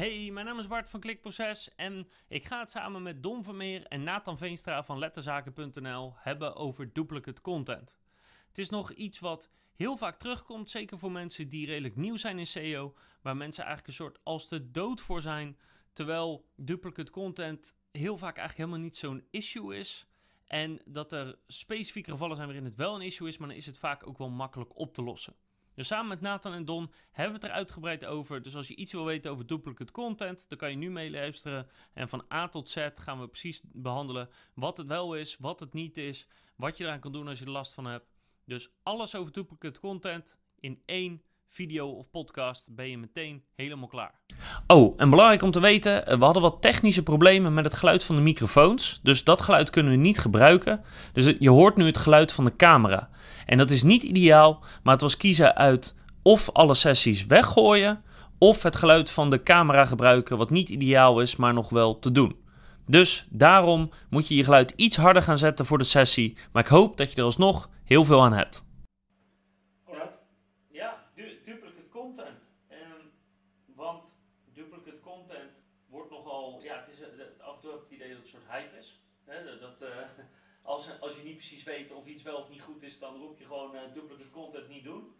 Hey, mijn naam is Bart van Klikproces en ik ga het samen met Don Vermeer en Nathan Veenstra van letterzaken.nl hebben over duplicate content. Het is nog iets wat heel vaak terugkomt, zeker voor mensen die redelijk nieuw zijn in SEO, waar mensen eigenlijk een soort als de dood voor zijn, terwijl duplicate content heel vaak eigenlijk helemaal niet zo'n issue is. En dat er specifieke gevallen zijn waarin het wel een issue is, maar dan is het vaak ook wel makkelijk op te lossen. Dus samen met Nathan en Don hebben we het er uitgebreid over. Dus als je iets wil weten over duplicate content, dan kan je nu meeluisteren. En van A tot Z gaan we precies behandelen wat het wel is, wat het niet is, wat je eraan kan doen als je er last van hebt. Dus alles over duplicate content in één video of podcast ben je meteen helemaal klaar. Oh, en belangrijk om te weten, eh, we hadden wat technische problemen met het geluid van de microfoons. Dus dat geluid kunnen we niet gebruiken. Dus je hoort nu het geluid van de camera. En dat is niet ideaal, maar het was kiezen uit of alle sessies weggooien of het geluid van de camera gebruiken, wat niet ideaal is, maar nog wel te doen. Dus daarom moet je je geluid iets harder gaan zetten voor de sessie, maar ik hoop dat je er alsnog heel veel aan hebt. Ja, duplicate content. Ehm, want duplicate content wordt nogal, ja, het is, eh, af en toe heb ik het idee dat het een soort hype is. Hè? Dat, uh, als, als je niet precies weet of iets wel of niet goed is, dan roep je gewoon uh, duplicate content niet doen.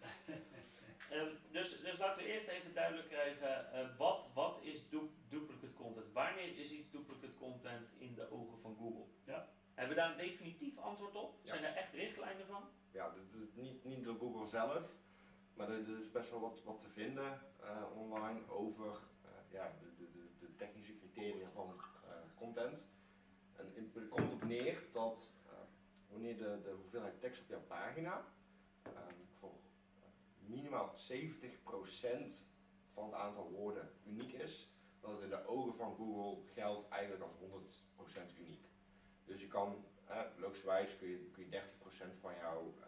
um, dus, dus laten we eerst even duidelijk krijgen, uh, wat, wat is du duplicate content? Wanneer is iets duplicate content in de ogen van Google? Ja. Hebben we daar een definitief antwoord op? Ja. Zijn er echt richtlijnen van? Ja, niet, niet door Google zelf, maar er, is best wel wat, wat te vinden uh, online over ja, de, de, de, technische criteria van content. En het komt op neer dat wanneer de, hoeveelheid tekst op jouw pagina um, voor uh, minimaal 70% van het aantal woorden uniek is, dat het in de ogen van Google geldt eigenlijk als 100% uniek. Dus je kan, uh, logischerwijs kun je, kun je 30% van jouw uh,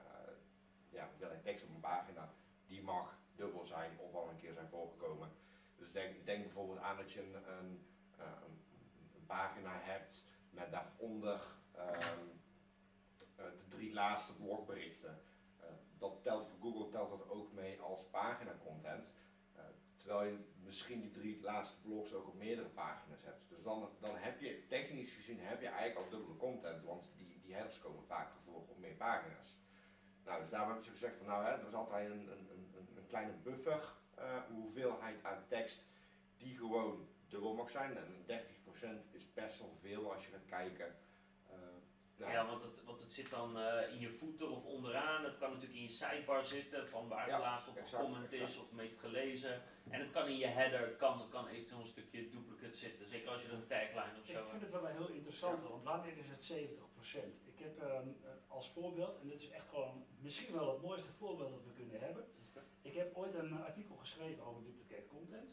ja, hoeveelheid tekst op een pagina, die mag dubbel zijn of al een keer zijn voorgekomen. Dus denk, denk bijvoorbeeld aan dat je een, een, uh, een, pagina hebt met daaronder um, eh, de drie laatste blogberichten. Eh, dat telt voor Google telt dat ook mee als pagina content. Eh, terwijl je misschien die drie laatste blogs ook op meerdere pagina's hebt. Dus dan, dan heb je technisch gezien heb je eigenlijk al dubbele content, want die, die headers komen vaker voor op meer pagina's. Nou, dus daar hebben ze gezegd van nou, hè, er is altijd een, een, een, een kleine buffer hoeveelheid aan tekst die gewoon dubbel mag zijn. En 30% is best wel veel als je gaat kijken ja, want, het, want het zit dan uh, in je voeten of onderaan. Het kan natuurlijk in je sidebar zitten, van waar het laatst op gecomment is of het meest gelezen. En het kan in je header, kan, kan eventueel een stukje duplicate zitten. Zeker als je een tagline of zo Ik vind het wel een heel interessant, want wanneer is het 70%? Ik heb uh, als voorbeeld, en dit is echt gewoon misschien wel het mooiste voorbeeld dat we kunnen hebben. Ik heb ooit een artikel geschreven over duplicate content.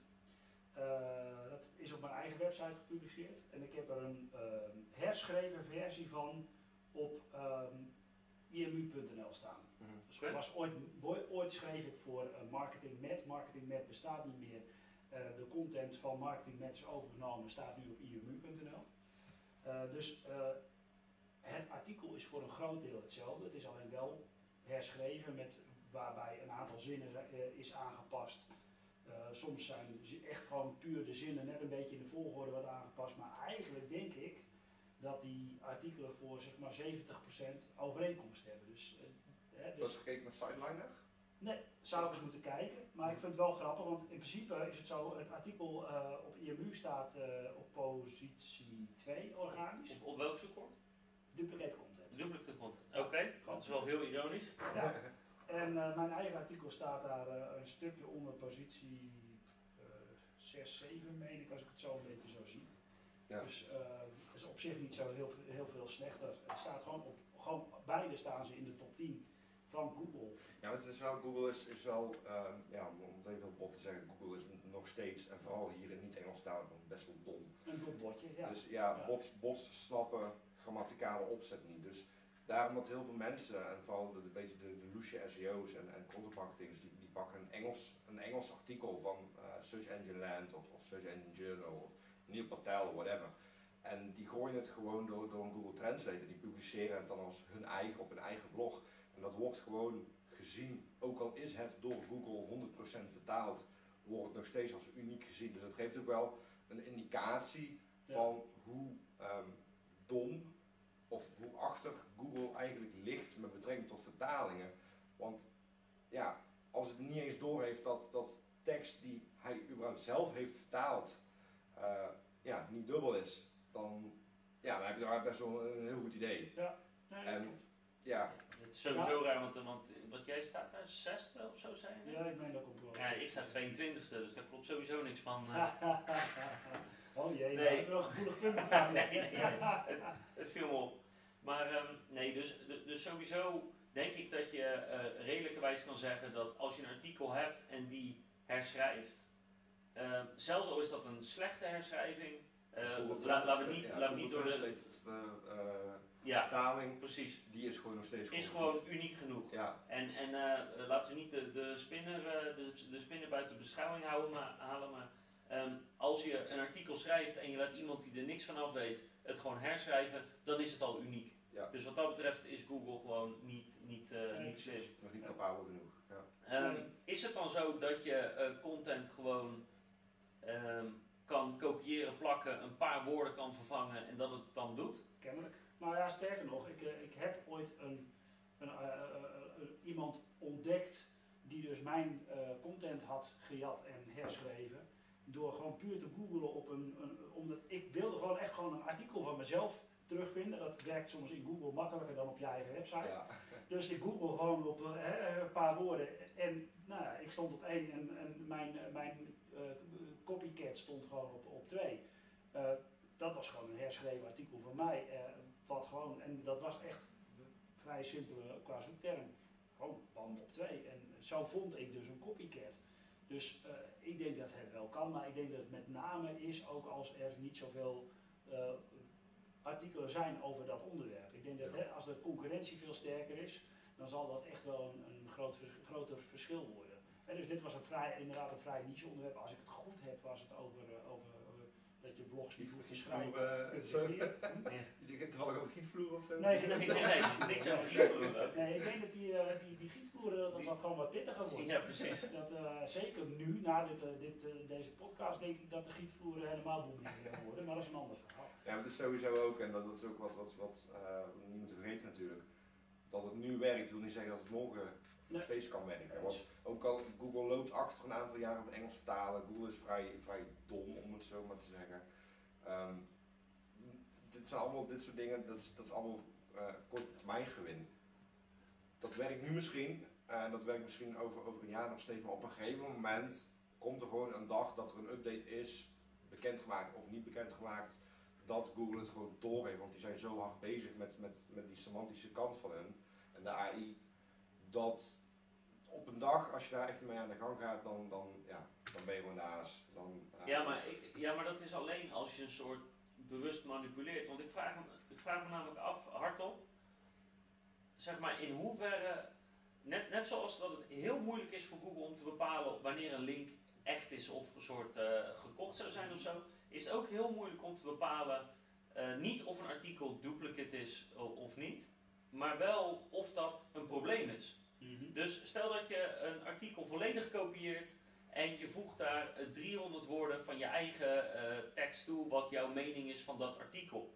Uh, dat is op mijn eigen website gepubliceerd. En ik heb er een ehm, herschreven versie van op um, ehm, imu.nl staan. Mm -hmm. Dus was ooit, ooit schreef ik voor uh, Marketing Met. Marketing Met bestaat niet meer. Uh, de content van Marketing Met is overgenomen, staat nu op imu.nl. Uh, eh, dus het artikel is voor een groot deel hetzelfde. Het is alleen wel herschreven met, waarbij een aantal zinnen is aangepast. soms zijn echt gewoon puur de zinnen net een beetje in de volgorde wat aangepast. Maar eigenlijk denk ik dat die artikelen voor zeg maar 70% overeenkomst hebben. Dus, uh, dus Was gekeken met Sideliner? Nee, zou ik eens moeten kijken. Maar ik vind het wel grappig, want in principe is het zo, het artikel uh, op IMU staat uh, op positie 2 organisch. Op, op welk zoekwoord? Duplicate content. Duplicate content, oké. Okay. Dat is wel heel ironisch. Ja. En mijn eigen artikel staat daar een stukje onder positie 6, 7 meen ik, als ik het zo een beetje zo zie. Ja. Dus is op zich niet zo heel, heel veel slechter. Het staat gewoon op, gewoon beide staan ze in de top 10 van Google. Ja, maar het is wel, Google is, is wel, uh, ja, om het even bot te zeggen, Google is nog steeds, en vooral hier in niet-Engels taal, best wel dom. Een dom botje, ja. Dus ja, ja. Bots, bots snappen grammaticale opzet niet. Dus daarom dat heel veel mensen, en vooral de, de, beetje de, de loesje SEO's en, en content die, die pakken een Engels, een Engels artikel van uh, Search Engine Land of, of Search Engine Journal of Neil Patel, whatever. En die gooien het gewoon door, door een Google Translate. Die publiceren het dan als hun eigen op hun eigen blog. En dat wordt gewoon gezien, ook al is het door Google 100% vertaald, wordt het nog steeds als uniek gezien. Dus dat geeft ook wel een indicatie Ja. van hoe ehm, dom of hoe achter Google eigenlijk ligt met betrekking tot vertalingen. Want ja, als het niet eens doorheeft dat, dat tekst die hij überhaupt zelf heeft vertaald, eh, ja, niet dubbel is, dan, ja, dan heb je daar best wel een heel goed idee. Nee, En-. Ja, Het is sowieso raar, want, want wat jij staat daar, zesde of zo zijn? ja, ik meen dat komt wel. Ja, ik sta 22ste, dus daar klopt sowieso niks van. eh. oh jee, Nee. nee. wel een gevoelig punt. nee, nee, nee. Het, het viel me op. Maar ehm, nee, dus, dus sowieso denk ik dat je eh redelijkerwijs kan zeggen dat als je een artikel hebt en die herschrijft, ehm, zelfs al is dat een slechte herschrijving, eh, laten we niet, ja, laten we niet door de... Eh, eh, Ja, vertaling, precies. die is gewoon nog steeds Is goed. gewoon uniek genoeg. Ja, En, en eh, laten we niet de, de, spinner, eh, de, de spinner buiten beschouwing houden, maar, halen, maar ehm, als je een artikel schrijft en je laat iemand die er niks van af weet het gewoon herschrijven, dan is het al uniek. Ja. Dus wat dat betreft is Google gewoon niet, niet, eh, Nee, niet slim. nog niet capabel genoeg. Ja. Ehm, is het dan zo dat je eh, content gewoon ehm, kan kopiëren, plakken, een paar woorden kan vervangen en dat het het dan doet? Kennelijk. Nou ja, sterker nog, ik, eh, ik heb ooit een, een, eh, eh, eh, iemand ontdekt die dus mijn content had gejat en herschreven. Door gewoon puur te googlen op een, een. Omdat ik wilde gewoon echt gewoon een artikel van mezelf terugvinden. Dat werkt soms in Google makkelijker dan op je eigen website. Ja. Dus ik google gewoon op eh, hè, een paar woorden. En nou, ik stond op één en, en mijn, eh, mijn eh, copycat stond gewoon op, op twee. Eh, dat was gewoon een herschreven artikel van mij. eh, wat gewoon, en dat was echt vrij simpel eh, qua zoekterm. Gewoon band op twee. En zo vond ik dus een copycat. Dus eh, ik denk dat het wel kan, maar ik denk dat het met name is ook als er niet zoveel eh, artikelen zijn over dat onderwerp. Ik denk dat hè, als de concurrentie veel sterker is, dan zal dat echt wel een, een groot, groter verschil worden. Hè, dus dit was een vrij, inderdaad een vrij niche onderwerp. Als ik het goed heb, was het over, eh, over dat je blogs niet hoeft te schrijven. Gietvloer, eh. Hm? Je hebt toevallig over gietvloer of zo? Nee, Nee, nee, nee, niks over gietvloer. Nee, ik denk dat die, eh, die, die gietvloeren dat dat wel gewoon wat pittiger wordt. Ja, precies. Dat, eh, zeker nu, na dit, eh, dit, eh, deze podcast, denk ik dat de gietvloeren helemaal gaan worden. Maar dat is een ander verhaal. Ja, maar het is sowieso ook, en dat is ook wat, wat, wat eh, we niet moeten vergeten natuurlijk, dat het nu werkt, wil niet zeggen dat het morgen nog steeds kan werken. Want ook al Google loopt achter een aantal jaren op Engels vertalen, Google is vrij, vrij dom om het zo maar te zeggen. Ehm, dit zijn allemaal dit soort dingen, dat is, dat is allemaal eh korte termijn gewin. Dat werkt nu misschien, en dat werkt misschien over, over een jaar nog steeds, maar op een gegeven moment komt er gewoon een dag dat er een update is, bekendgemaakt of niet bekendgemaakt, dat Google het gewoon door heeft. Want die zijn zo hard bezig met, met, met die semantische kant van hun en de AI, dat op een dag, als je daar echt mee aan de gang gaat, dan, dan, ja, dan ben je gewoon de. Dan, eh, Ja maar, ik, ja, maar dat is alleen als je een soort bewust manipuleert. Want ik vraag, ik vraag me namelijk af, hardop, zeg maar in hoeverre, net, net zoals dat het heel moeilijk is voor Google om te bepalen wanneer een link echt is of een soort eh, gekocht zou zijn of zo, is het ook heel moeilijk om te bepalen eh, niet of een artikel duplicate is of niet, maar wel of dat een probleem is. Dus stel dat je een artikel volledig kopieert en je voegt daar eh, 300 woorden van je eigen eh, tekst toe, wat jouw mening is van dat artikel.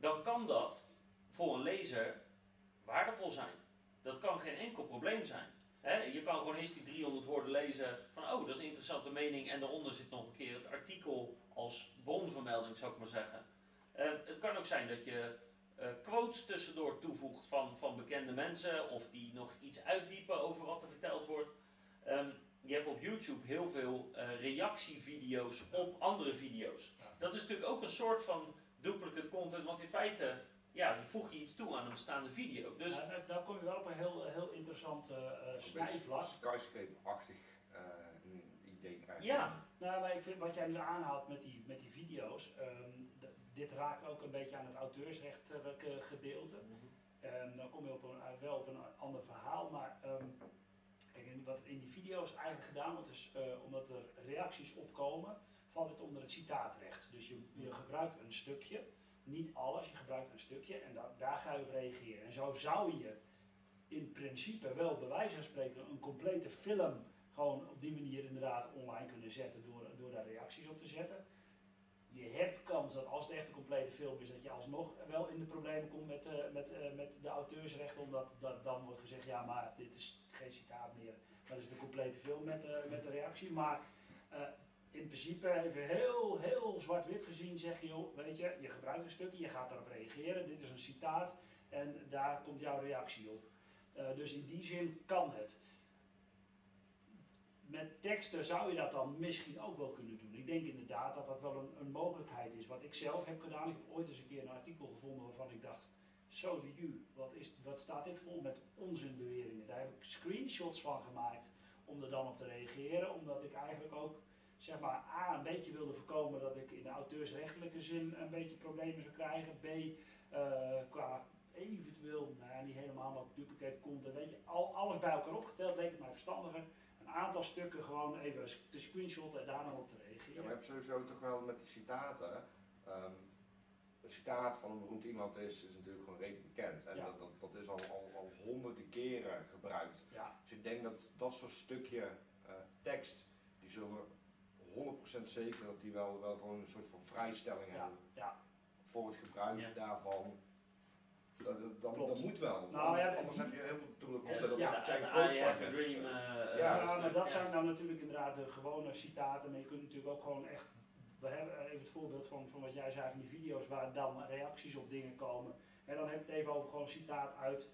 Dan kan dat voor een lezer waardevol zijn. Dat kan geen enkel probleem zijn. Je kan gewoon eerst die 300 woorden lezen van, oh, dat is een interessante mening. En daaronder zit nog een keer het artikel als bronvermelding, zou ik maar zeggen. Eh, het kan ook zijn dat je eh, quotes tussendoor toevoegt van, van bekende mensen of die nog iets uitdiepen over wat er verteld wordt. Ehm, je hebt op YouTube heel veel eh, reactievideo's op andere video's. Dat is natuurlijk ook een soort van duplicate content, want in feite ja, je voeg je iets toe aan een bestaande video. Dus Ja, daar, kom je wel op een heel, heel interessant beetje snijvlak. skyscraper-achtig eh, een idee krijgen. Ja. Nou, maar ik vind wat jij nu aanhaalt met die, met die video's, ehm, dit raakt ook een beetje aan het auteursrechtelijke gedeelte. En dan kom je op een, wel op een ander verhaal, maar ehm, kijk, wat in die video's eigenlijk gedaan wordt, is eh, omdat er reacties opkomen, valt het onder het citaatrecht. Dus je, je gebruikt een stukje, niet alles, je gebruikt een stukje en da- daar ga je op reageren. En zo zou je in principe wel bij wijze van spreken een complete film gewoon op die manier inderdaad online kunnen zetten door, door daar reacties op te zetten. Je hebt kans dat als het echt een complete film is, dat je alsnog wel in de problemen komt met, eh, met, eh, met de auteursrechten, omdat dat, dan wordt gezegd, ja maar dit is geen citaat meer, dat is de complete film met, eh, met de reactie. Maar in principe even heel, heel zwart-wit gezien zeg je, joh, weet je, je gebruikt een stukje, je gaat daarop reageren, dit is een citaat en daar komt jouw reactie op. Dus in die zin kan het. Met teksten zou je dat dan misschien ook wel kunnen doen. Ik denk inderdaad dat dat wel een, een mogelijkheid is. Wat ik zelf heb gedaan, ik heb ooit eens een keer een artikel gevonden waarvan ik dacht, zo de ju, wat, is, wat staat dit vol met onzinbeweringen. Daar heb ik screenshots van gemaakt om er dan op te reageren, omdat ik eigenlijk ook zeg maar, A, een beetje wilde voorkomen dat ik in de auteursrechtelijke zin een beetje problemen zou krijgen. B, eh, qua eventueel, nou ja, niet helemaal, maar duplicate content, weet je, al, alles bij elkaar opgeteld leek het mij verstandiger. Een aantal stukken gewoon even te screenshotten en daar dan op te Ja, reageren. maar je hebt sowieso toch wel met die citaten. ehm, een citaat van een beroemd iemand is, is natuurlijk gewoon redelijk bekend. En Ja. dat, dat, dat is al, al, al honderden keren gebruikt. Ja, Dus ik denk dat dat soort stukje eh, tekst, die zullen 100% zeker dat die wel, wel gewoon een soort van vrijstelling ja, hebben ja. voor het gebruik Ja. daarvan. Dat, dat, dat, Klopt. dat moet wel. Nou, anders, ja, anders die- heb je heel veel dubbele Ja, content. dat een hebt. dream. Dus, eh, Ja, Ja, eh, maar dat ja. zijn dan natuurlijk inderdaad de gewone citaten. Maar je kunt natuurlijk ook gewoon echt. We hebben even het voorbeeld van, van wat jij zei van die video's waar dan reacties op dingen komen. En dan heb je het even over gewoon een citaat uit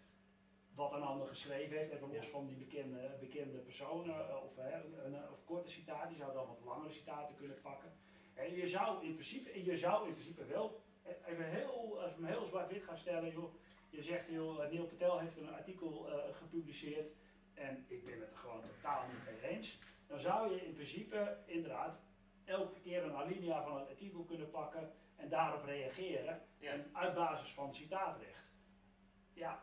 wat een ander geschreven heeft. Even los Ja. van die bekende, bekende personen. eh, Of, hè, een, of korte citaten. Je zou dan wat langere citaten kunnen pakken. En je zou in principe, je zou in principe wel, eh, even heel, als we hem heel zwart-wit gaan stellen. Joh, je zegt, joh, eh, Neil Patel heeft een artikel eh, gepubliceerd. En ik ben het er gewoon totaal niet mee eens. Dan zou je in principe inderdaad elke keer een alinea van het artikel kunnen pakken en daarop reageren. Ja. En uit basis van citaatrecht. Ja,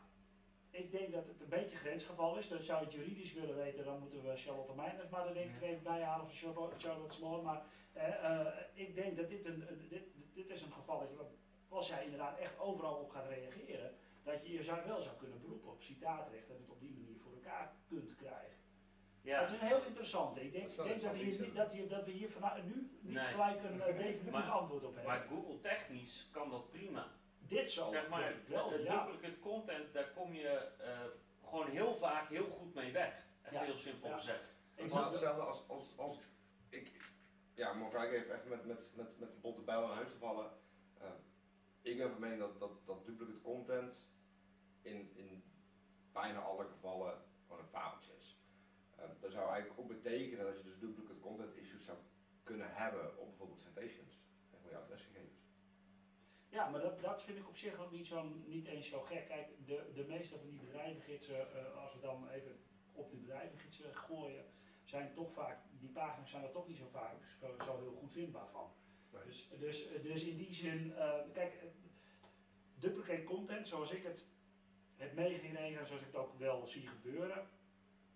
ik denk dat het een beetje grensgeval is. Dan zou je het juridisch willen weten, dan moeten we Charlotte Meijners maar er denk ik even bij halen van Charlotte, Charlotte Small. Maar eh, ik denk dat dit een, dit, dit is een gevalletje, wat- als jij inderdaad echt overal op gaat reageren, dat je je zou wel zou kunnen beroepen op citaatrecht en het op die manier voor elkaar kunt krijgen. Ja. Dat is een heel interessante. Ik denk, Dat denk dat, hier, niet- dat, hier, dat we hier vanuit nu niet Nee. gelijk een eh, definitief Maar- antwoord op hebben. Maar Google technisch kan dat prima. Dit zo zeg maar, denk ik wel, de ja. duplicate content, daar kom je eh, gewoon heel vaak heel goed mee weg. Ja. heel simpel Ja. gezegd. Ik Het is hetzelfde als, als, als ik, ja, moet ik even, even met, met, met, met de botte bijl naar huis te vallen. Ik ben van mening dat, dat, dat duplicate content in, in bijna alle gevallen gewoon een fabeltje is. Eh, dat zou eigenlijk ook betekenen dat je dus duplicate content issues zou kunnen hebben op bijvoorbeeld citations en je adresgegevens. Ja, maar dat, dat vind ik op zich ook niet, zo, niet eens zo gek. Kijk, de, de meeste van die bedrijvengidsen, eh, als we dan even op de bedrijvengidsen gooien, zijn toch vaak, die pagina's zijn er toch niet zo vaak zo heel goed vindbaar van. Dus, dus, dus in die zin, eh, kijk, duplicate content, zoals ik het heb meegekregen en zoals ik het ook wel zie gebeuren,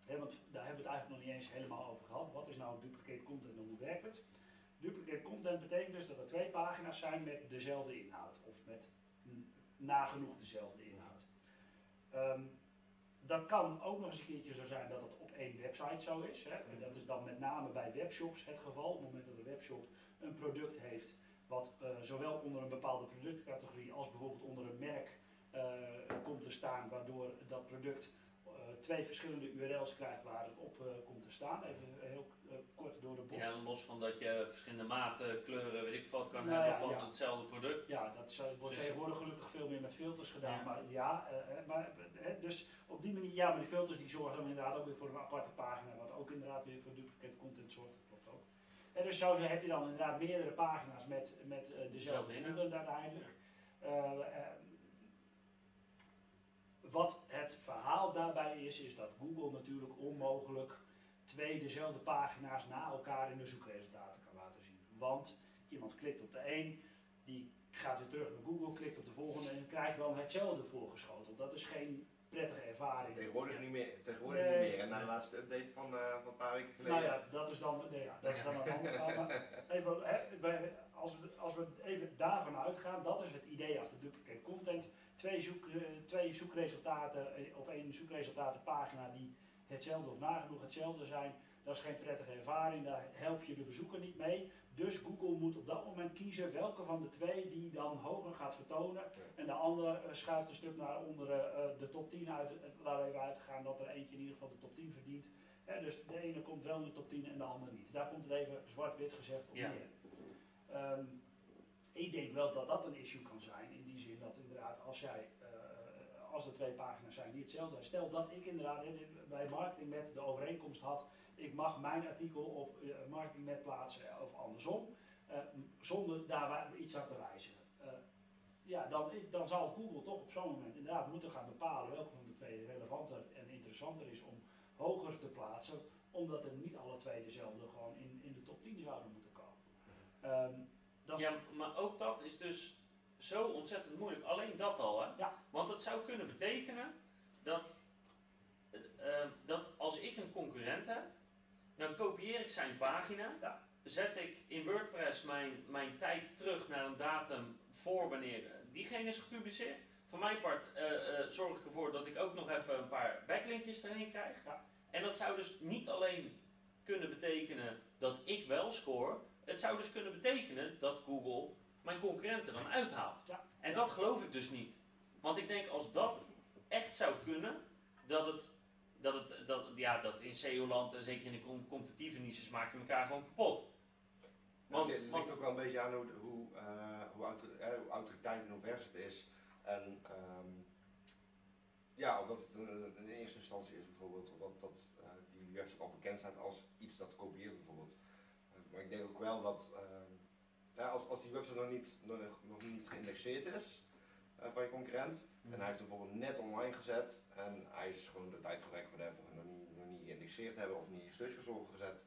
hè, want daar hebben we het eigenlijk nog niet eens helemaal over gehad. Wat is nou duplicate content en hoe werkt het? Duplicate content betekent dus dat er twee pagina's zijn met dezelfde inhoud of met nagenoeg dezelfde inhoud. Ehm, dat kan ook nog eens een keertje zo zijn dat het op één website zo is. Hè. En dat is dan met name bij webshops het geval. Op het moment dat een webshop een product heeft wat eh, zowel onder een bepaalde productcategorie als bijvoorbeeld onder een merk eh, komt te staan, waardoor dat product eh, twee verschillende URL's krijgt waar het op komt te staan. Even heel kort door de bocht. Ja, los van dat je verschillende maten, kleuren, weet ik wat kan Nou hebben ja, van ja. hetzelfde product. Ja, dat is, wordt Dus- tegenwoordig gelukkig veel meer met filters gedaan. Ja. Maar ja, maar, dus op die manier, ja, maar die filters die zorgen dan inderdaad ook weer voor een aparte pagina, wat ook inderdaad weer voor duplicate content zorgt. Dat klopt ook. En dus zo heb je dan inderdaad meerdere pagina's met, met eh, dezelfde inhoud. inhoud uiteindelijk. Eh, eh, wat het verhaal daarbij is, is dat Google natuurlijk onmogelijk twee dezelfde pagina's na elkaar in de zoekresultaten kan laten zien. Want iemand klikt op de een, die gaat weer terug naar Google, klikt op de volgende en krijgt dan hetzelfde voorgeschoteld. Dat is geen prettige ervaring. Tegenwoordig niet meer. Tegenwoordig Nee. niet meer. En na de laatste update van, eh, van een paar weken geleden. Nou ja, dat is dan, nee, ja, dat is dan een ander verhaal. Maar even, hè, wij- als, we, als we even daarvan uitgaan, dat is het idee achter duplicate content. Twee, zoek, eh, twee zoekresultaten eh, op één zoekresultatenpagina die hetzelfde of nagenoeg hetzelfde zijn. Dat is geen prettige ervaring, daar help je de bezoeker niet mee. Dus Google moet op dat moment kiezen welke van de twee die dan hoger gaat vertonen. En de andere eh, schuift een stuk naar onderen eh, de top 10 uit. Eh, laten we even uitgaan dat er eentje in ieder geval de top 10 verdient. Dus de ene komt wel in de top 10 en de andere niet. Daar komt het even zwart-wit gezegd op Ja. neer. Ehm, ik denk wel dat dat een issue kan zijn. In die zin dat inderdaad als jij, eh, als er twee pagina's zijn die hetzelfde zijn. Stel dat ik inderdaad bij Marketing met de overeenkomst had. Ik mag mijn artikel op eh, Marketing met plaatsen of andersom. eh, zonder daar iets aan te wijzigen. Eh, ja, dan, dan zal Google toch op zo'n moment inderdaad moeten gaan bepalen welke van de twee relevanter en interessanter is om hoger te plaatsen. Omdat er niet alle twee dezelfde gewoon in, in de top 10 zouden moeten komen. Ehm, dat Ja, maar ook dat is dus zo ontzettend moeilijk. Alleen dat al, hè? Ja. Want het zou kunnen betekenen dat, eh, eh, dat als ik een concurrent heb, dan kopieer ik zijn pagina, Ja. zet ik in WordPress mijn, mijn tijd terug naar een datum voor wanneer diegene is gepubliceerd. Voor mijn part eh, eh, zorg ik ervoor dat ik ook nog even een paar backlinkjes erin krijg. Ja. En dat zou dus niet alleen kunnen betekenen dat ik wel score, het zou dus kunnen betekenen dat Google mijn concurrenten dan uithaalt. Ja. En dat geloof ik dus niet. Want ik denk als dat echt zou kunnen, dat het, dat het dat, ja, dat in SEO-land en zeker in de com- competitieve niches maak je elkaar gewoon kapot. Want, het ligt ook wel een beetje aan hoe, hoe, eh, hoe, autor- eh, hoe autoriteit en hoe vers het is. En ehm, ja, of dat het een- in eerste instantie is bijvoorbeeld, of dat, dat eh, die website al bekend staat als iets dat kopieert bijvoorbeeld. Eh, maar ik denk ook wel dat ehm, ja, als, als die website nog niet, nog, nog niet geïndexeerd is eh, van je concurrent, en hij heeft hem bijvoorbeeld net online gezet en hij is gewoon de tijd gewerkt whatever, nog niet, nog niet geïndexeerd hebben of niet in search gezet.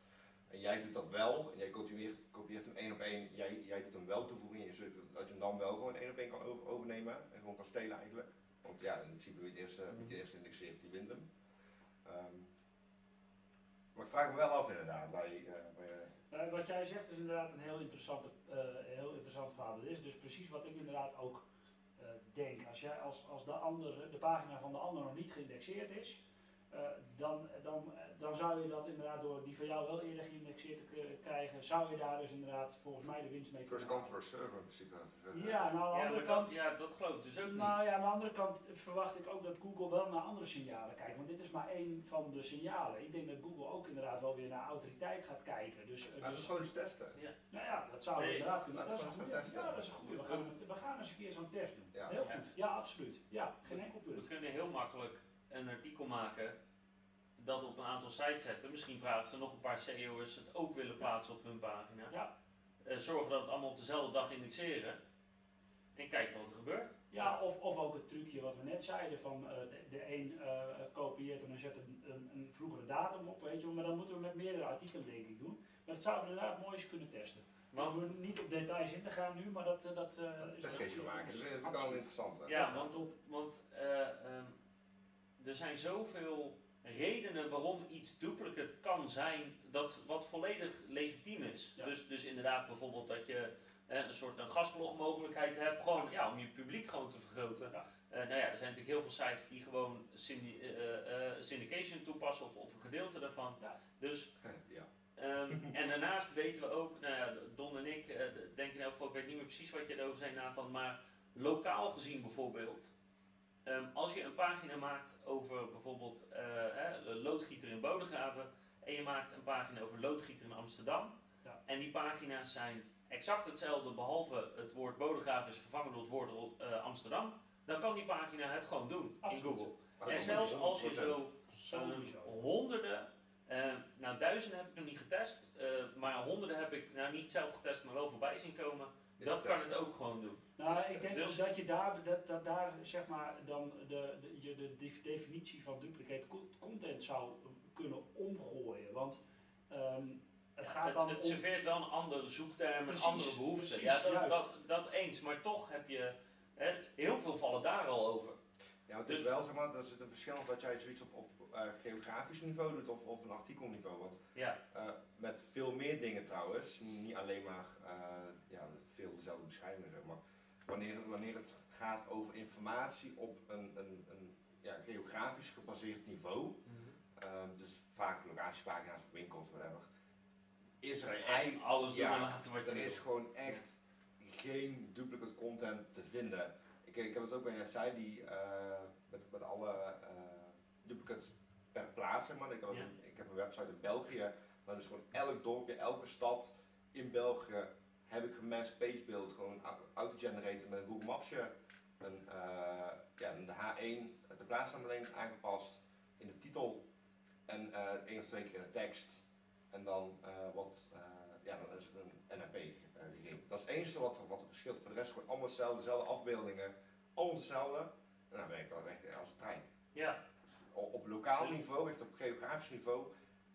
En jij doet dat wel, en jij kopieert, kopieert hem één op één, jij, jij doet hem wel toevoegen in je search, dat je hem dan wel gewoon één op één kan over, overnemen en gewoon kan stelen eigenlijk. Want ja, in principe wie het eerst, wie het eerst indexeert, die wint hem. Ehm, maar ik vraag me wel af inderdaad, bij, eh, bij Eh, wat jij zegt is inderdaad een heel, interessante, eh, heel interessant verhaal. Dat is dus precies wat ik inderdaad ook Als, jij, als, als de, andere, de pagina van de ander nog niet geïndexeerd is, dan, dan, dan zou je dat inderdaad door die van jou wel eerder geïndexeerd te krijgen, zou je daar dus inderdaad volgens mij de winst mee first kunnen come first serve in principe. Ja, nou aan de ja, andere kant... dat, ja, dat geloof ik dus ook Nou niet. ja, aan de andere kant verwacht ik ook dat Google wel naar andere signalen kijkt. Want dit is maar één van de signalen. Ik denk dat Google ook inderdaad wel weer naar autoriteit gaat kijken. Dus, eh, Laten we dus gewoon eens testen. nou ja, dat zou Nee, inderdaad kunnen. Dat we is een goede. testen. Ja, dat is een goede. We gaan, we gaan eens een keer zo'n test doen. Ja. Heel Ja. goed. Ja, absoluut. Ja, geen enkel We punt. kunnen heel makkelijk een artikel maken, dat op een aantal sites zetten. Misschien vragen of er nog een paar SEO'ers het ook willen plaatsen op hun pagina. Ja. Eh, zorgen dat we het allemaal op dezelfde dag indexeren. En kijken wat er gebeurt. Ja, of, of ook het trucje wat we net zeiden van eh, de, de een eh, kopieert en dan zet een, een, een vroegere datum op, weet je wel. Maar dan moeten we met meerdere artikelen denk ik doen. Maar dat zouden we inderdaad mooi eens kunnen testen. We Want, hoeven niet op details in te gaan nu, maar dat, eh, dat eh, is Testcase wel- maken, dat vind ik wel interessant. hè. ja, want, want eh, ehm, er zijn zoveel redenen waarom iets duplicate kan zijn dat wat volledig legitiem is. Ja. Dus, dus inderdaad bijvoorbeeld dat je eh, een soort een gastblogmogelijkheid hebt, gewoon ja, om je publiek gewoon te vergroten. Ja. Eh, nou ja, er zijn natuurlijk heel veel sites die gewoon syndy- eh, eh, syndication toepassen of, of een gedeelte daarvan. Ja. Dus Ja. Ehm, en daarnaast weten we ook, nou ja, Don en ik eh, denken in elk geval, ik weet niet meer precies wat je erover zei Nathan, maar lokaal gezien bijvoorbeeld, ehm, als je een pagina maakt over bijvoorbeeld eh, loodgieter in Bodegraven en je maakt een pagina over loodgieter in Amsterdam Ja. en die pagina's zijn exact hetzelfde behalve het woord Bodegraven is vervangen door het woord eh, Amsterdam, dan kan die pagina het gewoon doen Absoluut. in Google. Maar En zelfs als je 100%. zo. Ehm, honderden, eh, nou duizenden heb ik nog niet getest, eh, maar honderden heb ik nou niet zelf getest, maar wel voorbij zien komen. Is dat het kan het ook gewoon doen. Nou, ik denk Dus- ook dat je daar, dat, dat daar zeg maar dan de, de, je de def- definitie van duplicate co- content zou kunnen omgooien. Want ehm, het gaat het, dan het om... serveert wel een andere zoekterm, Precies, een andere behoefte. precies, ja, dat, juist. dat, dat eens, maar toch heb je, hè, heel veel vallen daar al over. Ja, het is Dus- wel, zeg maar, er zit een verschil of dat jij zoiets op, op eh, geografisch niveau doet of, of een artikelniveau. Want Ja, eh, met veel meer dingen trouwens, niet alleen maar eh, ja, veel dezelfde beschrijvingen, zeg maar. Wanneer, wanneer het gaat over informatie op een, een, een ja, geografisch gebaseerd niveau, Ehm, dus vaak locatiepagina's of winkels, whatever, is er eigenlijk alles ja, en laten wat je er wil. is gewoon echt geen duplicate content te vinden. Ik, ik heb het ook bij net zei, die, eh, met, met alle eh duplicates per plaats, zeg maar. Ik heb, Ja. een, ik heb een website in België, waar dus gewoon elk dorpje, elke stad in België heb ik gemass pagebuild, gewoon au- auto-generated met een Google Mapsje. Een, eh, ja, de H1, de plaatsnaam alleen aangepast in de titel en eh één of twee keer in de tekst. En dan wat, ja, dan is het een NAP eh, gegeven. Dat is het enige wat wat er verschilt. Voor de rest gewoon allemaal hetzelfde, dezelfde afbeeldingen, alles hetzelfde. En dan werkt dat echt als een trein. Ja, Op, op lokaal niveau, echt op geografisch niveau,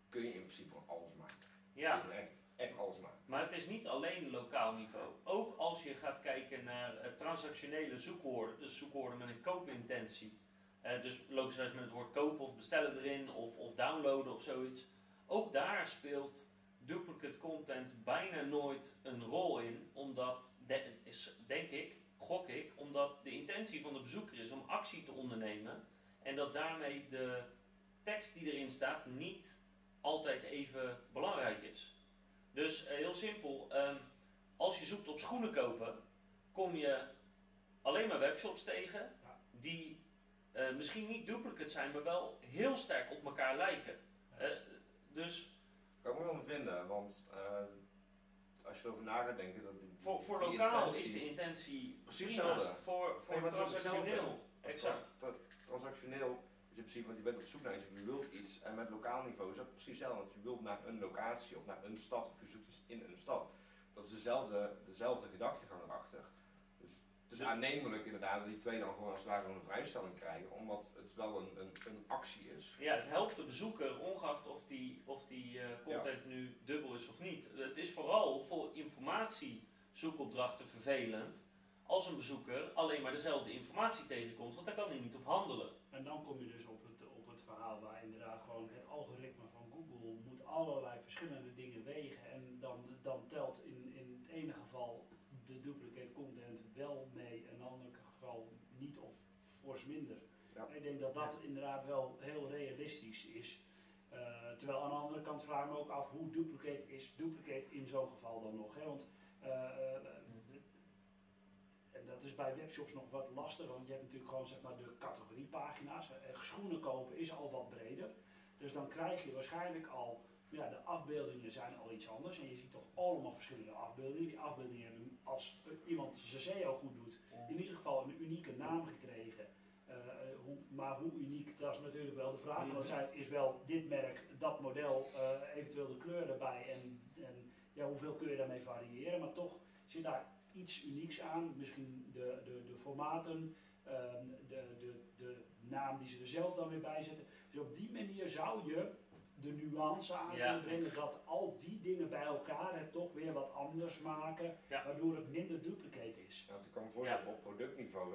kun je in principe alles maken. ja. Echt, echt alles maken. Maar het is niet alleen lokaal niveau. Ook als je gaat kijken naar eh, transactionele zoekwoorden, dus zoekwoorden met een koopintentie. Eh, dus logischerwijs met het woord kopen of bestellen erin of, of downloaden of zoiets. Ook daar speelt duplicate content bijna nooit een rol in, omdat, de- is, denk ik, gok ik, omdat de intentie van de bezoeker is om actie te ondernemen en dat daarmee de tekst die erin staat niet altijd even belangrijk is. Dus eh, heel simpel, ehm, als je zoekt op schoenen kopen, kom je alleen maar webshops tegen die eh, misschien niet duplicate zijn, maar wel heel sterk op elkaar lijken. Eh, dus Kan ik me wel in vinden, want eh, als je erover na gaat denken, dat die, voor, voor die lokaal intentie- is de intentie Precies hetzelfde. Voor, voor Nee, transactioneel. Exact. Trans- tra- transactioneel is in principe, want je bent op zoek naar iets of je wilt iets. En met lokaal niveau is dat precies hetzelfde, want je wilt naar een locatie of naar een stad of je zoekt iets in een stad. Dat is dezelfde, dezelfde gedachtegang erachter. Dus is aannemelijk inderdaad dat die twee dan gewoon als het ware een vrijstelling krijgen, omdat het wel een, een, een actie is. Ja, het helpt de bezoeker, ongeacht of die, of die eh, content nu dubbel is of niet. Het is vooral voor informatiezoekopdrachten vervelend als een bezoeker alleen maar dezelfde informatie tegenkomt, want daar kan hij niet op handelen. En dan kom je dus op het, op het verhaal waar inderdaad gewoon het algoritme van Google moet allerlei verschillende dingen wegen. En dan, dan telt in, in het ene geval de duplicate content wel mee, en in het andere geval niet of fors minder. Ja. Ik denk dat dat inderdaad wel heel realistisch is. Eh, terwijl aan de andere kant vraag ik me ook af hoe duplicate is duplicate in zo'n geval dan nog. Hè? Want eh, eh, en dat is bij webshops nog wat lastiger, want je hebt natuurlijk gewoon zeg maar, de categoriepagina's. Schoenen kopen is al wat breder. Dus dan krijg je waarschijnlijk al, ja, de afbeeldingen zijn al iets anders. En je ziet toch allemaal verschillende afbeeldingen. Die afbeeldingen hebben, als iemand zijn SEO goed doet, in ieder geval een unieke naam gekregen. Hoe, maar hoe uniek, dat is natuurlijk wel de vraag. Want het zijn, is wel dit merk, dat model, eh, eventueel de kleur erbij. En, en ja, hoeveel kun je daarmee variëren. Maar toch zit daar iets unieks aan. Misschien de, de, de formaten, ehm, de, de, de naam die ze er zelf dan weer bij zetten. Dus op die manier zou je de nuance aan Ja. brengen dat al die dingen bij elkaar het toch weer wat anders maken, Ja. waardoor het minder duplicate is. Ja, ik kan me voorstellen, Ja. op productniveau,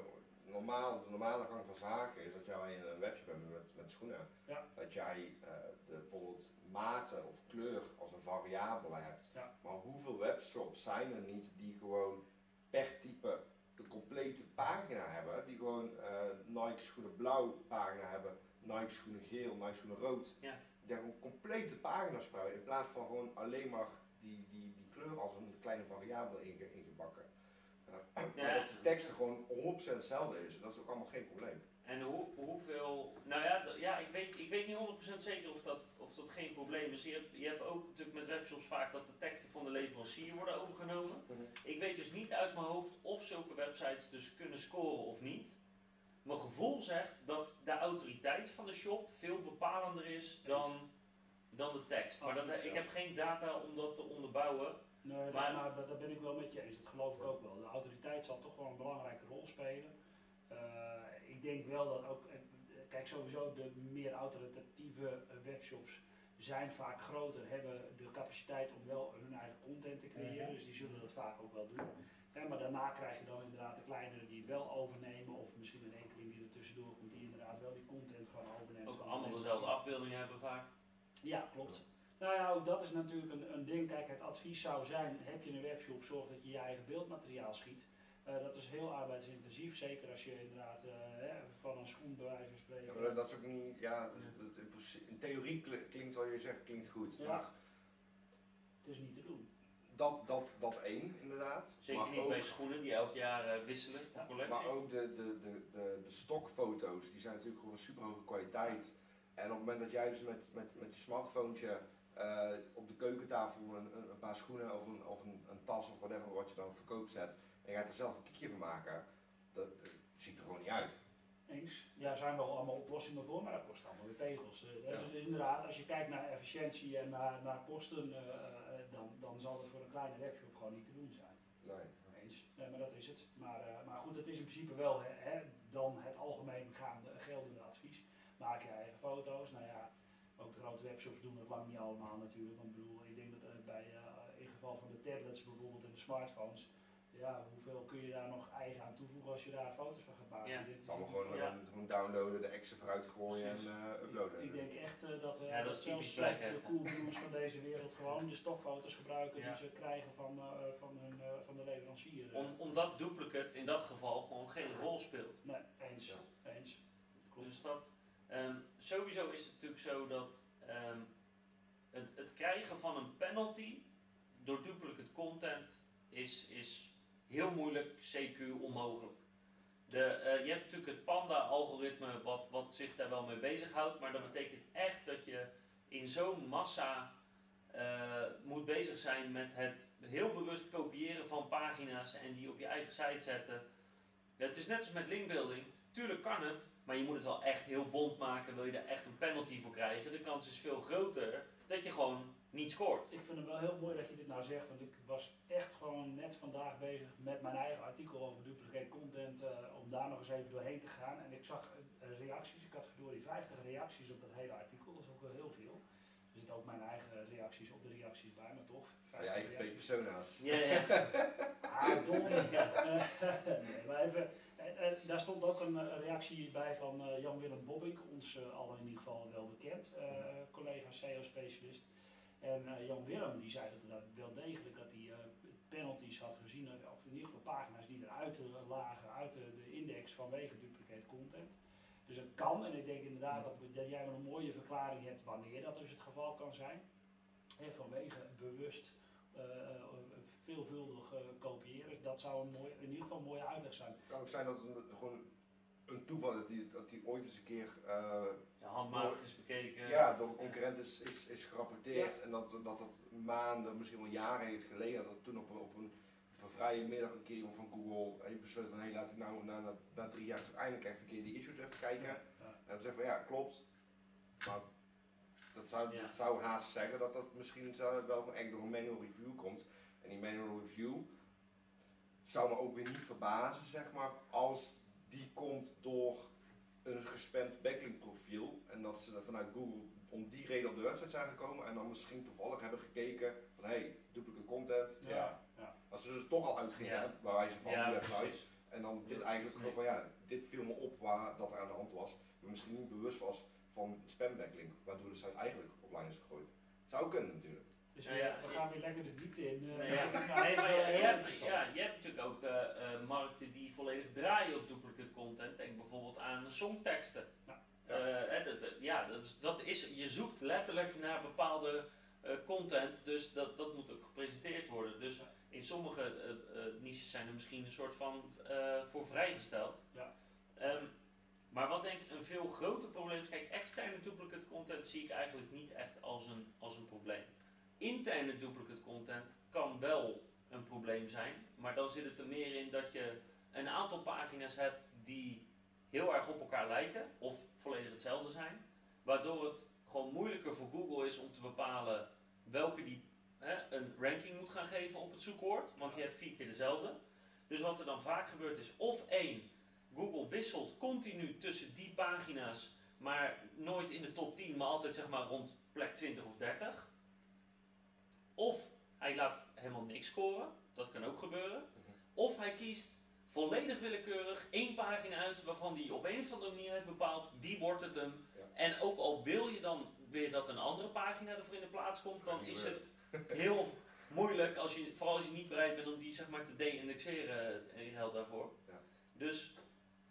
normaal, de normale gang van zaken is dat jij in een webshop bent met, met schoenen, Ja. dat jij eh, de, bijvoorbeeld maten of kleur als een variabele hebt. Ja. Maar hoeveel webshops zijn er niet die gewoon per type de complete pagina hebben, die gewoon eh, Nike schoenen blauw pagina hebben, Nike schoenen geel, Nike schoenen rood, Ja. die gewoon complete pagina's spuiten in plaats van gewoon alleen maar die, die, die kleur als een kleine variabele inge, ingebakken. Maar dat de tekst er gewoon 100% hetzelfde is. Dat is ook allemaal geen probleem. En hoe, hoeveel. Nou ja, ja ik, weet, ik weet niet 100% zeker of dat, of dat geen probleem is. Je hebt, je hebt ook natuurlijk met webshops vaak dat de teksten van de leverancier worden overgenomen. Mhm. Ik weet dus niet uit mijn hoofd of zulke websites dus kunnen scoren of niet. Mijn gevoel zegt dat de autoriteit van de shop veel bepalender is dan, dan de tekst. Maar dat, ik ja. heb geen data om dat te onderbouwen. Nee, Maar- maar, dat, dat ben ik wel met je eens. Dat geloof ik ook wel. De autoriteit zal toch wel een belangrijke rol spelen. Eh, ik denk wel dat ook, kijk sowieso de meer autoritatieve eh, webshops zijn vaak groter, hebben de capaciteit om wel hun eigen content te creëren. Dus die zullen dat vaak ook wel doen. Ja, maar daarna krijg je dan inderdaad de kleinere die het wel overnemen. Of misschien een enkeling die er tussendoor komt die inderdaad wel die content gewoon overneemt. Ook allemaal dezelfde afbeeldingen hebben vaak. Ja, klopt. Nou ja, ook dat is natuurlijk een, een ding. Kijk, het advies zou zijn, heb je een webshop, zorg dat je je eigen beeldmateriaal schiet. Eh, dat is heel arbeidsintensief, zeker als je inderdaad eh, hè, van een schoen bij wijze van spreken. Ja, maar dat- is ook niet, ja, dat- dat- in, theorie kli- klinkt wat je zegt, klinkt goed. Ja. Maar Het is niet te doen. dat, dat, dat één, inderdaad. Zeker maar niet ook, bij schoenen die elk jaar eh, wisselen van Ja, collectie. Maar ook de, de, de, de, de stokfoto's, die zijn natuurlijk gewoon van super hoge kwaliteit. En op het moment dat jij dus met, met, met je smartphone eh, op de keukentafel een, een, paar schoenen of, een, of een, een tas of whatever wat je dan verkoopt zet, en je gaat er zelf een kiekje van maken, dat, eh, ziet er gewoon niet uit. Eens. Ja, er zijn wel allemaal oplossingen voor, maar dat kost allemaal weer tegels. Ja. dus inderdaad, als je kijkt naar efficiëntie en naar, naar kosten, dan, dan zal het voor een kleine webshop gewoon niet te doen zijn. Nee. Eens. Nee, maar dat is het. Maar, maar goed, het is in principe wel hè, hè, dan het algemeen gaande geldende advies. Maak je eigen foto's. Nou ja, grote webshops doen het lang niet allemaal natuurlijk. Want ik bedoel, ik denk dat eh, bij, eh, in geval van de tablets bijvoorbeeld en de smartphones, ja, hoeveel kun je daar nog eigen aan toevoegen als je daar foto's van gaat maken? Ja. Het is allemaal dat- gewoon, Ja. eh, gewoon downloaden, de exen vooruit gooien en eh, uploaden. Ik denk echt eh, dat, eh, Ja, dat dat is zelfs de cool blues van deze wereld gewoon de stokfoto's gebruiken Ja. die ze krijgen van, eh, van, hun, eh, van de leverancier. Om, omdat duplicate in dat geval gewoon geen rol speelt. Nee, eens. Ja. eens. Klopt. Dus dat, ehm, sowieso is het natuurlijk zo dat ehm, het, het krijgen van een penalty door duplicate content is, is heel moeilijk, CQ onmogelijk. De, eh, je hebt natuurlijk het Panda-algoritme wat, wat zich daar wel mee bezighoudt, maar dat betekent echt dat je in zo'n massa eh, moet bezig zijn met het heel bewust kopiëren van pagina's en die op je eigen site zetten. Het is net als met linkbuilding. Tuurlijk kan het, maar je moet het wel echt heel bond maken. Wil je er echt een penalty voor krijgen? De kans is veel groter dat je gewoon niet scoort. Ik vind het wel heel mooi dat je dit nou zegt, want ik was echt gewoon net vandaag bezig met mijn eigen artikel over duplicate content, eh, om daar nog eens even doorheen te gaan. En ik zag eh, reacties, ik had verdorie 50 reacties op dat hele artikel, dat is ook wel heel veel. Er zitten ook mijn eigen reacties op de reacties bij, maar toch. Van je 50 eigen fake persona's. Ja, ja. Ah, dom. Nee, maar even, eh, daar stond ook een eh, reactie bij van eh, Jan-Willem Bobbink, ons eh allen in ieder geval wel bekend, collega SEO-specialist. En Jan-Willem die zei dat hij wel degelijk dat hij penalties had gezien, of in ieder geval pagina's die eruit lagen uit de, de index vanwege duplicate content. Dus het kan, en ik denk inderdaad dat, we, dat jij wel een mooie verklaring hebt wanneer dat dus het geval kan zijn. Hè, vanwege bewust veelvuldig eh, kopiëren. Dat zou een mooi, in ieder geval een mooie uitleg zijn. Het kan ook zijn dat het een- gewoon een toeval is dat die, dat die ooit eens een keer eh, Ja, handmatig is bekeken. ja, door een concurrent is, is, is gerapporteerd en dat, dat dat maanden, misschien wel jaren heeft geleden. Dat toen op een, op een, op een vrije middag een keer iemand van Google heeft besloten van hé, laat ik nou na, na, na drie jaar toch eindelijk even een keer die issues even kijken. Ja. En dan zeggen van ja, klopt. Maar dat zou, Ja. dat zou haast zeggen dat dat misschien zou- wel gewoon echt door een manual review komt. En die manual review zou me ook weer niet verbazen, zeg maar, als die komt door een gespamd backlink profiel. En dat ze vanuit Google om die reden op de website zijn gekomen en dan misschien toevallig hebben gekeken van hé, hey, duplicate content. Ja. Ja, ja. Als ze er toch al uitgingen, Ja. bij wijze van Ja, die website. precies. En dan dit eigenlijk gewoon van ja, dit viel me op waar dat er aan de hand was. Maar misschien niet bewust was van spam backlink, waardoor de site eigenlijk offline is gegooid. Zou kunnen natuurlijk. Dus Ja, we, gaan weer lekker de diepte in. eh, ja. nou, Nee, maar je, hebt, ja, je hebt natuurlijk ook eh, eh, markten die volledig draaien op duplicate content. Denk bijvoorbeeld aan songteksten. Ja. Dat, dat- ja, dat is, dat is, je zoekt letterlijk naar bepaalde content, dus dat, dat moet ook gepresenteerd worden. Dus in sommige niches zijn er misschien een soort van voor vrijgesteld. Ja. Ehm, maar wat denk ik een veel groter probleem is, kijk, externe duplicate content zie ik eigenlijk niet echt als een, als een probleem. Interne duplicate content kan wel een probleem zijn, maar dan zit het er meer in dat je een aantal pagina's hebt die heel erg op elkaar lijken of volledig hetzelfde zijn, waardoor het gewoon moeilijker voor Google is om te bepalen welke die hè, een ranking moet gaan geven op het zoekwoord, want je hebt vier keer dezelfde. Dus wat er dan vaak gebeurt is of één, Google wisselt continu tussen die pagina's, maar nooit in de top 10, maar altijd zeg maar rond plek 20 of 30. Of hij laat helemaal niks scoren, dat kan ook gebeuren. Of hij kiest volledig willekeurig één pagina uit waarvan hij op een of andere manier heeft bepaald, die wordt het hem. Ja. En ook al wil je dan weer dat een andere pagina ervoor in de plaats komt, dan is het heel moeilijk, als je, vooral als je niet bereid bent om die zeg maar, te de-indexeren in ruil daarvoor. Ja. Dus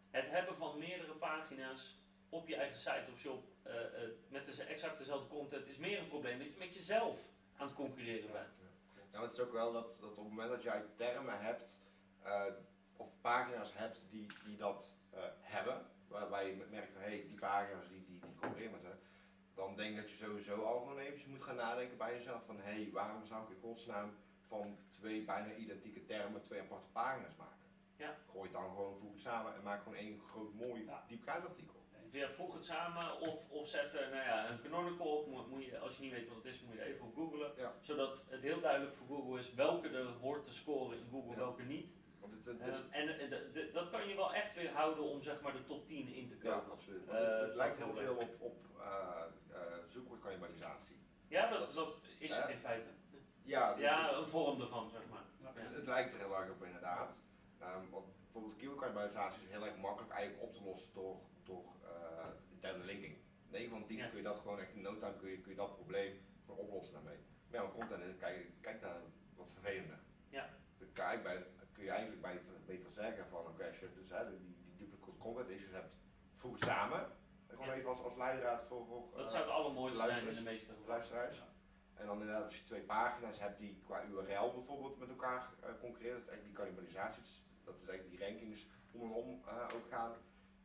het hebben van meerdere pagina's op je eigen site of shop eh, eh, met de, exact dezelfde content is meer een probleem dat je met jezelf aan het concurreren bent. Ja, het is ook wel dat, dat op het moment dat jij termen hebt, eh, of pagina's hebt die, die dat eh, hebben, waarbij je merkt van hé, hey, die pagina's die, die, die concurreren met ze, dan denk ik dat je sowieso al gewoon eventjes moet gaan nadenken bij jezelf van hé, hey, waarom zou ik in godsnaam van twee bijna identieke termen twee aparte pagina's maken? Ja. Gooi het dan gewoon, voeg het samen en maak gewoon één groot mooi Ja. diepgaandartikel. Ja, voeg het samen of, of zet er, nou ja, een canonical op. Moet, moet je, als je niet weet wat het is, moet je even op googlen. Ja. Zodat het heel duidelijk voor Google is welke er hoort te scoren in Google, Ja. welke niet. Want het, het is, en eh, de- de- dat kan je wel echt weer houden om zeg maar de top 10 in te ja, komen. absoluut. Want Eh, het, het lijkt heel veel op, op uh, zoekwoordcannibalisatie. Ja, dat, Dat- dat is het in feite. Ja, dat- Ja, het- een vorm ervan, zeg maar. Ja. Ja. Het, het lijkt er heel erg op inderdaad. Ehm, want bijvoorbeeld keywordcannibalisatie is heel erg makkelijk eigenlijk op te lossen door, interne linking. 9 van 10 Ja. kun je dat gewoon echt in no time kun je, kun je dat probleem oplossen daarmee. Maar ja, maar content kijk, kijk naar wat vervelender. Ja. Dus kijk, bij, kun je eigenlijk beter, beter zeggen van oké, als je dus hè, die, die duplicate content issues hebt, voeg het samen. Gewoon Ja. even als, als leidraad voor, voor Dat eh, zou het allermooiste zijn in de meeste gevallen. luisteraars. En dan inderdaad als je twee pagina's hebt die qua URL bijvoorbeeld met elkaar eh, concurreren, dat is eigenlijk die cannibalisaties, dat is eigenlijk die rankings om en om eh, ook gaan.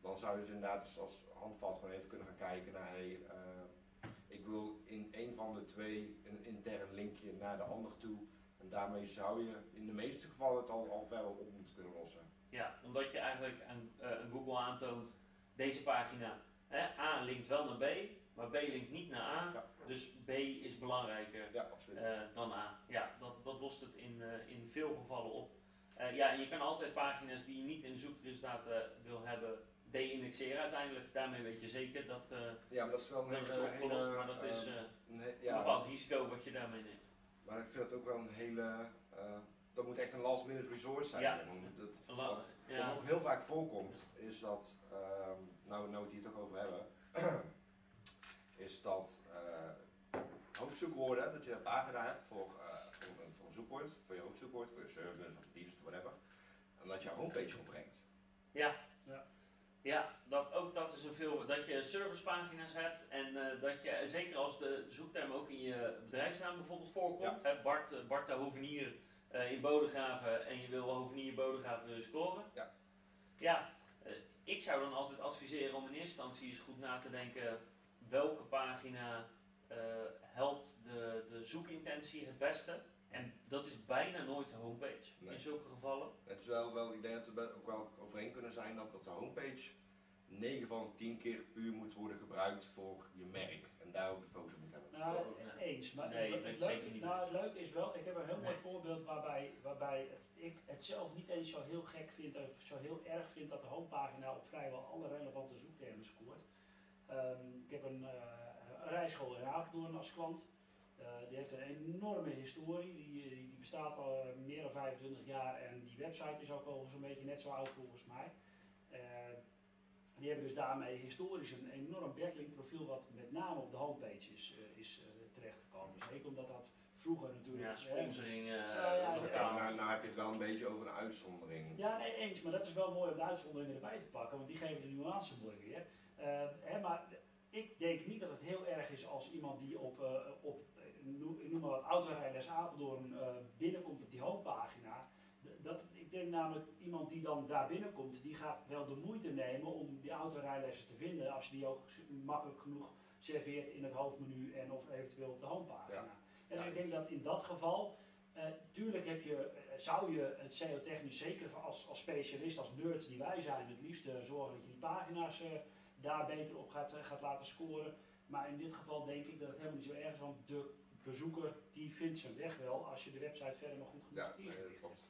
Dan zou je dus inderdaad als, als handvat gewoon even kunnen gaan kijken naar hey, eh, ik wil in een van de twee een intern linkje naar de ander toe. En daarmee zou je in de meeste gevallen het al, al ver op moeten kunnen lossen. Ja, omdat je eigenlijk aan, eh, Google aantoont, deze pagina, hè, A linkt wel naar B, maar B linkt niet naar A. Ja. Dus B is belangrijker Ja, absoluut. eh, dan A. Ja, dat, dat lost het in, in veel gevallen op. Ja, en je kan altijd pagina's die je niet in de zoekresultaten wil hebben, de-indexeren uiteindelijk. Daarmee weet je zeker dat, eh ja, maar dat is wel een dat is opgelost, hele, maar dat is eh, eh, een ja, bepaald risico wat je daarmee neemt. Maar ik vind het ook wel een hele. eh, dat moet echt een last minute resort zijn. Ja. Dat, wat, ja. wat ook heel vaak voorkomt, is dat. ehm, nou, nou we het toch over hebben. is dat. eh, hoofdzoekwoorden, dat je een pagina hebt voor, eh, voor, een, voor een zoekwoord, voor je hoofdzoekwoord, voor je service of dienst, whatever. En dat je homepage opbrengt. Ja. Ja. Dat, ook dat is een veel. Dat je servicepagina's hebt en eh, dat je, zeker als de zoekterm ook in je bedrijfsnaam bijvoorbeeld voorkomt. Hè, Bart, eh, Bart de Hovenier eh, in Bodegraven en je wil Hovenier Bodegraven scoren. Ja. Ja, ik zou dan altijd adviseren om in eerste instantie eens goed na te denken welke pagina helpt de, de zoekintentie het beste. En dat is bijna nooit de homepage Nee. in zulke gevallen. Het is wel, wel, ik denk dat we het ook wel overeen kunnen zijn dat, dat de homepage 9 van de 10 keer puur moet worden gebruikt voor je merk. En daar ook de focus op moet hebben. Nou, nee. eens. Maar Nee, het, het leuke, niet nou, het leuke is wel, ik heb een heel mooi voorbeeld waarbij, waarbij ik het zelf niet eens zo heel gek vind, of zo heel erg vind dat de homepagina op vrijwel alle relevante zoektermen scoort. Ehm, ik heb een, eh, een rijschool in Apeldoorn als klant. Eh, die heeft een enorme historie, die, die, die bestaat al eh, meer dan 25 jaar en die website is ook al zo'n beetje net zo oud volgens mij. Eh, die hebben dus daarmee historisch een enorm backlink profiel wat met name op de homepage is, eh, is eh, terechtgekomen. Zeker omdat dat vroeger natuurlijk... Ja, sponsoring, eh Ja, nou, nou heb je het wel een beetje over een uitzondering. Ja, nee, eens, maar dat is wel mooi om de uitzonderingen erbij te pakken, want die geven de nuance mooi weer. Eh, hè, maar ik denk niet dat het heel erg is als iemand die op, eh, op eh, ik noem maar wat, autorijles Apeldoorn eh, binnenkomt op die homepagina. Dat, ik denk namelijk, iemand die dan daar binnenkomt, die gaat wel de moeite nemen om die autorijlessen te vinden, als je die ook makkelijk genoeg serveert in het hoofdmenu en of eventueel op de homepagina. Ja. En dus ik denk dat in dat geval eh, tuurlijk heb je, eh, zou je het SEO-technisch, zeker als, als specialist, als nerds die wij zijn, het liefst zorgen dat je die pagina's daar beter op gaat, gaat laten scoren. Maar in dit geval denk ik dat het helemaal niet zo erg is, want de bezoeker die vindt zijn weg wel als je de website verder nog goed genoeg Ja, ingericht hebt.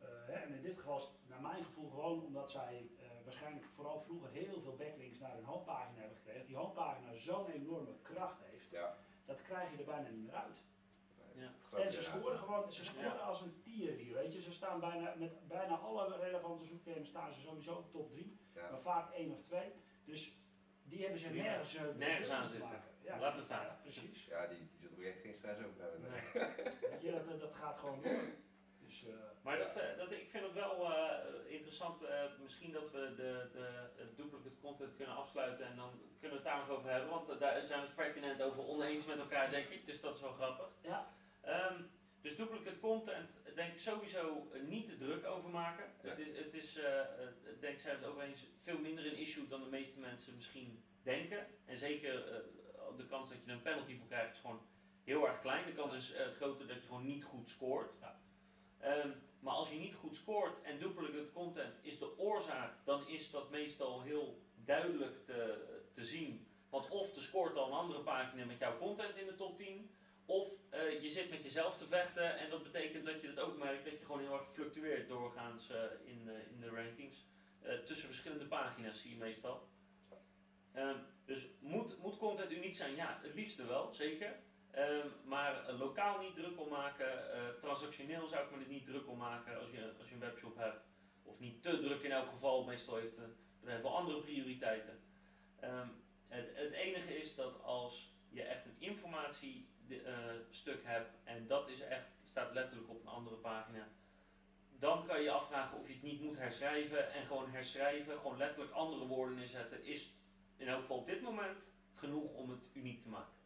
Eh, hè, en in dit geval is het naar mijn gevoel gewoon omdat zij eh, waarschijnlijk vooral vroeger heel veel backlinks naar hun homepagina hebben gekregen. Die homepagina zo'n enorme kracht heeft, Ja. dat krijg je er bijna niet meer uit. Ja. En ze scoren gewoon, ze scoren Ja. als een tier hier, weet je. Ze staan bijna, met bijna alle relevante zoektermen staan ze sowieso top 3, Ja. maar vaak één of twee. Dus die hebben ze nergens, eh, Nergens aan te zitten. Laten staan. ja, precies. Ja, die, geen stress over hebben. nee. Nee. Weet je, dat, dat gaat gewoon door. Dus, eh, Maar Ja. dat, eh, dat, ik vind het wel eh, interessant. eh, misschien dat we de, de het duplicate content kunnen afsluiten en dan kunnen we het daar nog over hebben. Want daar zijn we het pertinent over oneens met elkaar, denk ik. Dus dat is wel grappig. ja, Ehm, dus duplicate content, denk ik sowieso niet te druk over maken. Ja. Het is, het is denk ik, zijn we het over eens, veel minder een issue dan de meeste mensen misschien denken. En zeker eh, de kans dat je er een penalty voor krijgt is gewoon heel erg klein. De kans is eh, groter dat je gewoon niet goed scoort. Ja. Ehm, maar als je niet goed scoort en duplicate content is de oorzaak, dan is dat meestal heel duidelijk te, te zien. Want of er scoort al een andere pagina met jouw content in de top 10, of eh, je zit met jezelf te vechten en dat betekent dat je het ook merkt dat je gewoon heel erg fluctueert doorgaans eh, in, in de rankings. Tussen verschillende pagina's zie je meestal. Ehm, dus moet, moet content uniek zijn? Ja, het liefste wel, zeker. Ehm, maar eh, lokaal niet druk om maken. eh, transactioneel zou ik me er niet druk om maken als je, als je een webshop hebt. Of niet te druk in elk geval. Meestal heeft het bedrijf wel andere prioriteiten. Ehm, het, het enige is dat als je echt een informatiestuk hebt en dat is echt, staat letterlijk op een andere pagina. Dan kan je je afvragen of je het niet moet herschrijven en gewoon herschrijven, gewoon letterlijk andere woorden inzetten, is in elk geval op dit moment genoeg om het uniek te maken.